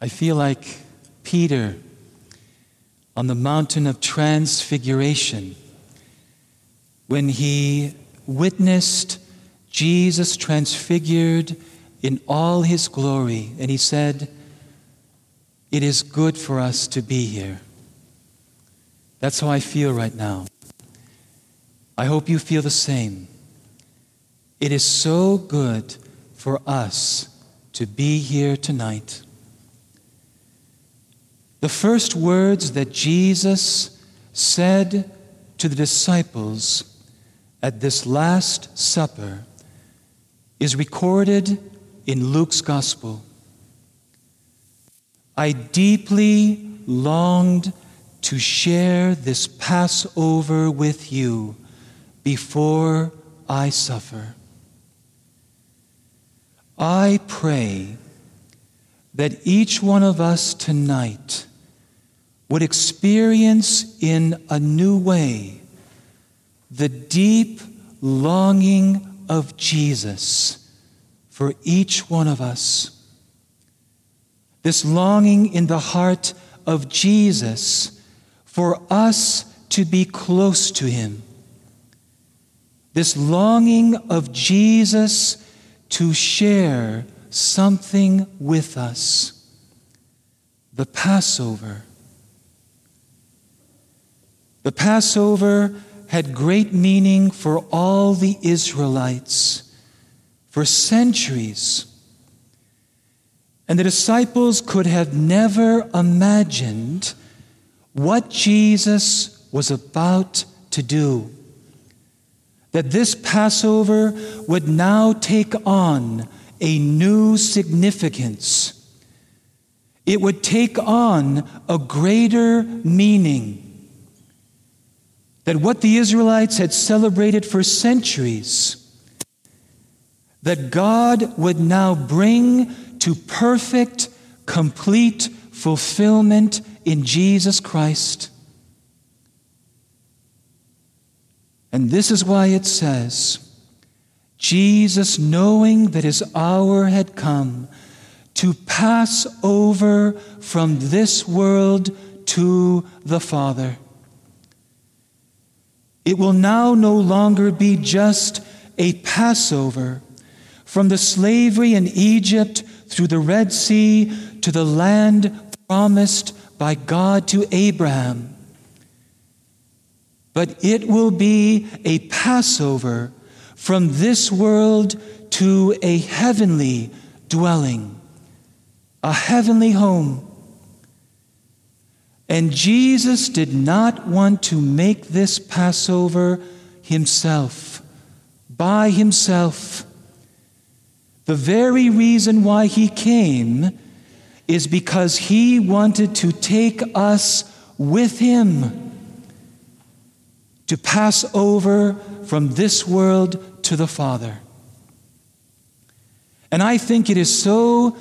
I feel like Peter on the mountain of transfiguration when he witnessed Jesus transfigured in all his glory, and he said, It is good for us to be here. That's how I feel right now. I hope you feel the same. It is so good for us to be here tonight. The first words that Jesus said to the disciples at this Last Supper is recorded in Luke's Gospel. I deeply longed to share this Passover with you before I suffer. I pray that each one of us tonight would experience in a new way the deep longing of Jesus for each one of us. This longing in the heart of Jesus for us to be close to Him. This longing of Jesus to share something with us. The Passover. The Passover had great meaning for all the Israelites for centuries. And the disciples could have never imagined what Jesus was about to do. That this Passover would now take on a new significance. It would take on a greater meaning. That what the Israelites had celebrated for centuries that God would now bring to perfect, complete fulfillment in Jesus Christ. And this is why it says, Jesus, knowing that his hour had come to pass over from this world to the Father. It will now no longer be just a Passover from the slavery in Egypt through the Red Sea to the land promised by God to Abraham. But it will be a Passover from this world to a heavenly dwelling, a heavenly home. And Jesus did not want to make this Passover himself, by himself. The very reason why he came is because he wanted to take us with him to pass over from this world to the Father. And I think it is so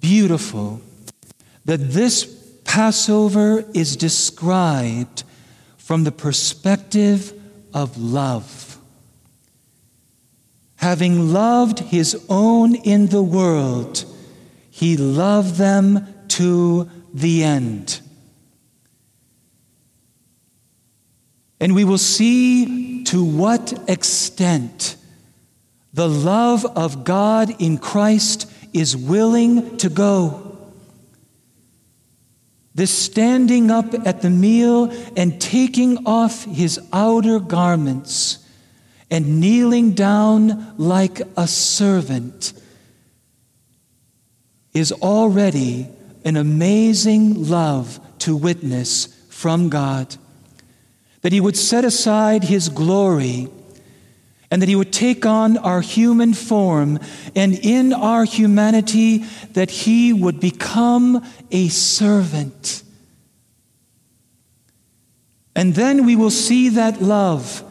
beautiful that this Passover is described from the perspective of love having loved his own in the world, he loved them to the end. And we will see to what extent the love of God in Christ is willing to go. This standing up at the meal and taking off his outer garments and kneeling down like a servant is already an amazing love to witness from God. That He would set aside His glory and that He would take on our human form, and in our humanity, that He would become a servant. And then we will see that love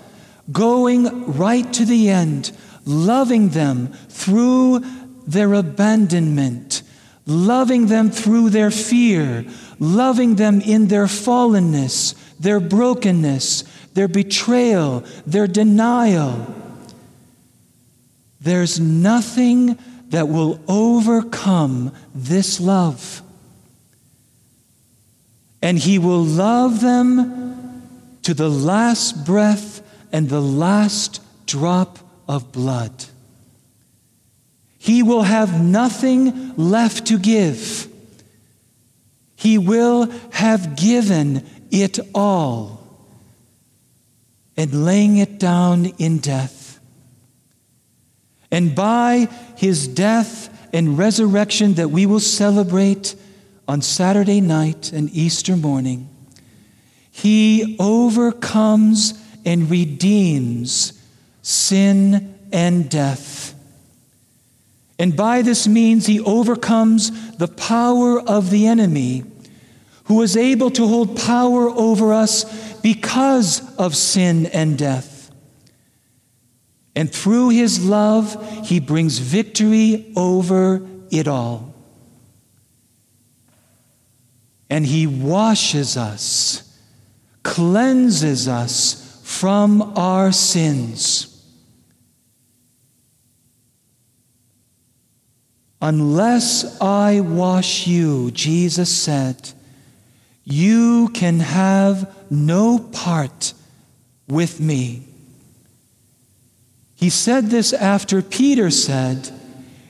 going right to the end, loving them through their abandonment, loving them through their fear, loving them in their fallenness, their brokenness, their betrayal, their denial. There's nothing that will overcome this love. and he will love them to the last breath and the last drop of blood. He will have nothing left to give. He will have given it all and laying it down in death. And by his death and resurrection that we will celebrate on Saturday night and Easter morning, he overcomes and redeems sin and death. And by this means, he overcomes the power of the enemy, who is able to hold power over us because of sin and death. And through his love, he brings victory over it all and He washes us, cleanses us from our sins. Unless I wash you, Jesus said, you can have no part with me. He said this after Peter said,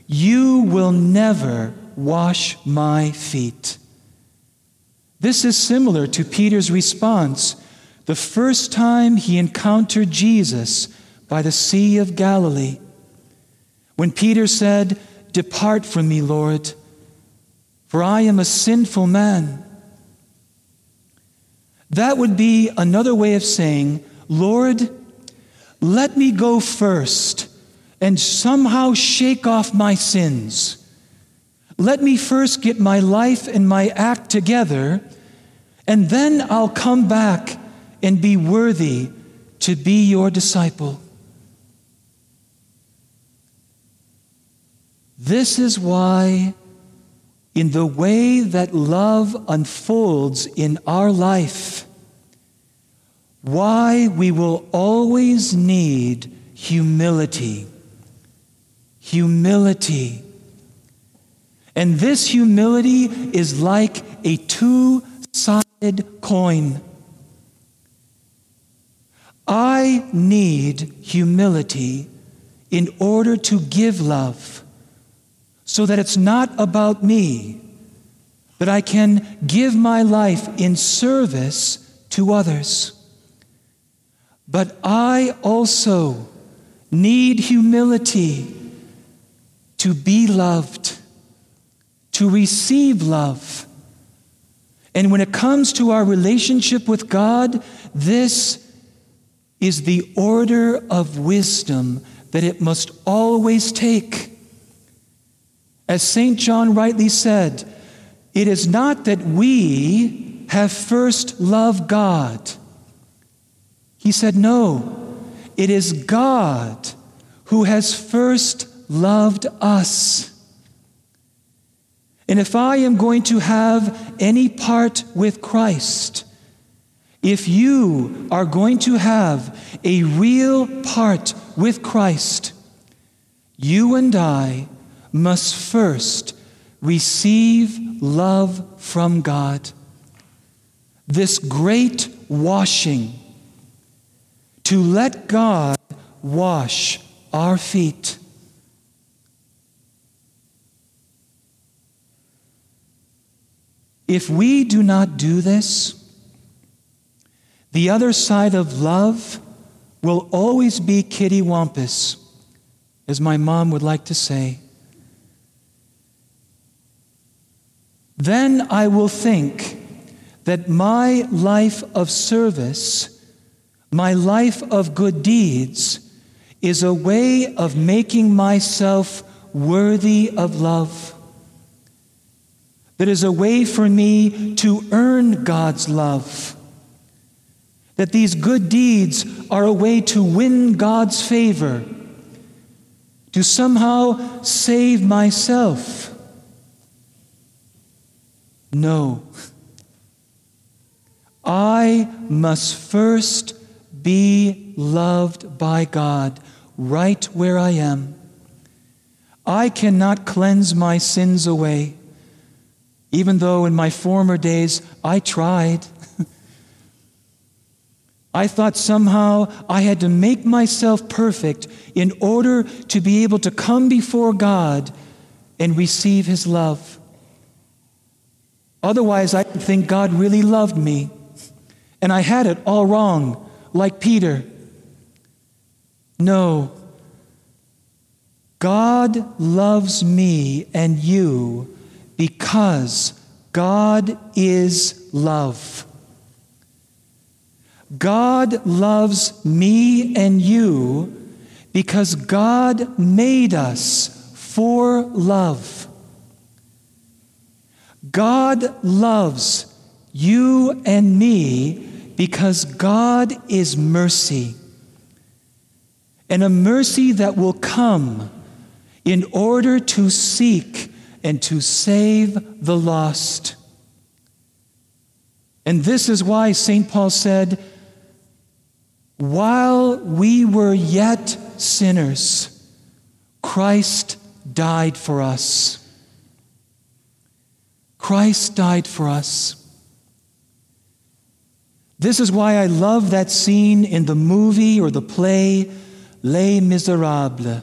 You will never wash my feet. This is similar to Peter's response the first time he encountered Jesus by the Sea of Galilee. When Peter said, Depart from me, Lord, for I am a sinful man. That would be another way of saying, Lord, let me go first and somehow shake off my sins. Let me first get my life and my act together, and then I'll come back and be worthy to be your disciple. This is why, in the way that love unfolds in our life, why we will always need humility. Humility and this humility is like a two sided coin. I need humility in order to give love so that it's not about me, that I can give my life in service to others. But I also need humility to be loved to receive love. And when it comes to our relationship with God, this is the order of wisdom that it must always take. As St. John rightly said, it is not that we have first loved God. He said, no, it is God who has first loved us. And if I am going to have any part with Christ, if you are going to have a real part with Christ, you and I must first receive love from God. This great washing, to let God wash our feet. If we do not do this, the other side of love will always be kittywampus, as my mom would like to say. Then I will think that my life of service, my life of good deeds, is a way of making myself worthy of love that is a way for me to earn God's love. That these good deeds are a way to win God's favor, to somehow save myself. No. I must first be loved by God right where I am. I cannot cleanse my sins away. even though in my former days I tried. I thought somehow I had to make myself perfect in order to be able to come before God and receive His love. Otherwise, I think God really loved me. And I had it all wrong, like Peter. No. God loves me and you because God is love. God loves me and you because God made us for love. God loves you and me because God is mercy. And a mercy that will come in order to seek and to save the lost. And this is why St. Paul said, while we were yet sinners, Christ died for us. Christ died for us. This is why I love that scene in the movie or the play Les Miserables.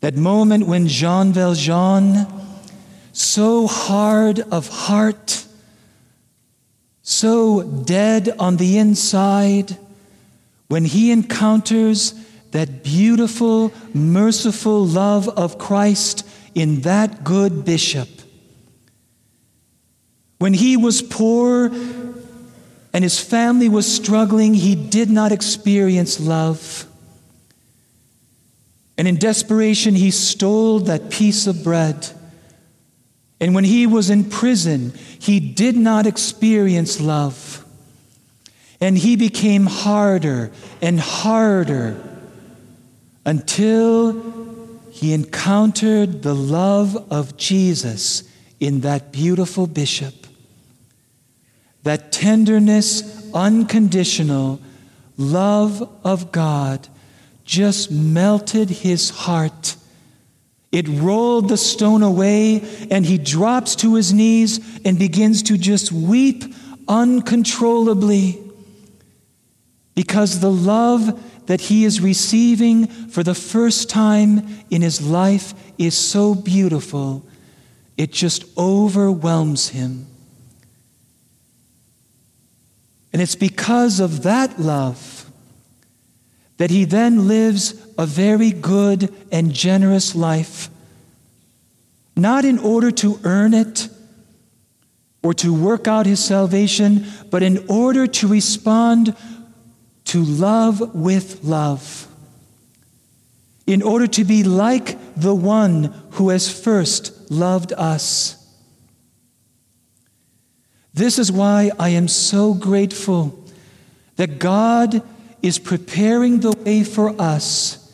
That moment when Jean Valjean, so hard of heart, so dead on the inside, when he encounters that beautiful, merciful love of Christ in that good bishop. When he was poor and his family was struggling, he did not experience love. And in desperation, he stole that piece of bread. And when he was in prison, he did not experience love. And he became harder and harder until he encountered the love of Jesus in that beautiful bishop. That tenderness, unconditional love of God just melted his heart. It rolled the stone away, and he drops to his knees and begins to just weep uncontrollably because the love that he is receiving for the first time in his life is so beautiful, it just overwhelms him. And it's because of that love that he then lives a very good and generous life, not in order to earn it or to work out his salvation, but in order to respond to love with love, in order to be like the one who has first loved us. This is why I am so grateful that God is preparing the way for us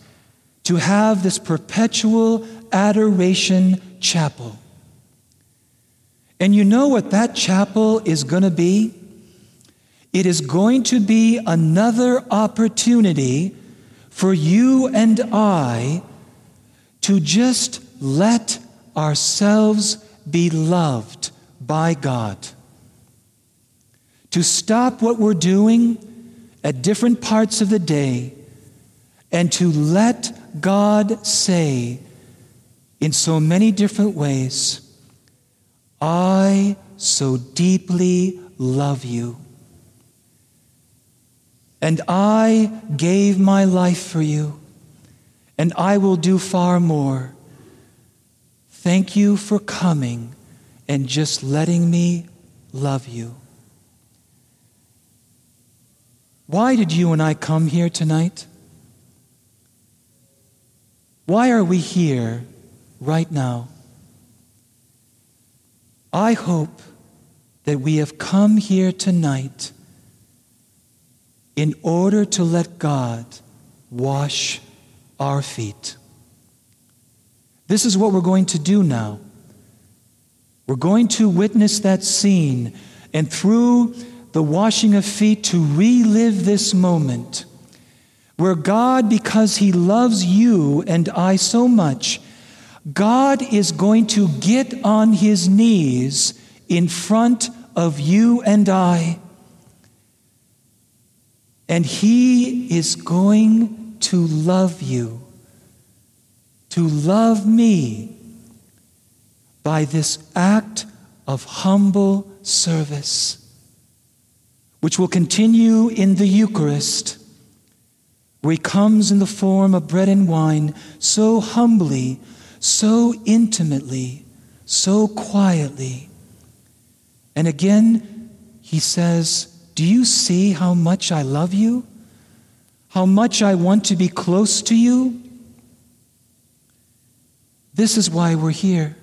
to have this perpetual adoration chapel. And you know what that chapel is going to be? It is going to be another opportunity for you and I to just let ourselves be loved by God. To stop what we're doing at different parts of the day and to let God say in so many different ways, I so deeply love you. And I gave my life for you, and I will do far more. Thank you for coming and just letting me love you. Why did you and I come here tonight? Why are we here right now? I hope that we have come here tonight in order to let God wash our feet. This is what we're going to do now. We're going to witness that scene and through the washing of feet to relive this moment where God, because He loves you and I so much, God is going to get on his knees in front of you and I, and he is going to love you, to love me by this act of humble service, which will continue in the Eucharist, where he comes in the form of bread and wine so humbly, so intimately, so quietly. And again, he says, Do you see how much I love you? How much I want to be close to you? This is why we're here.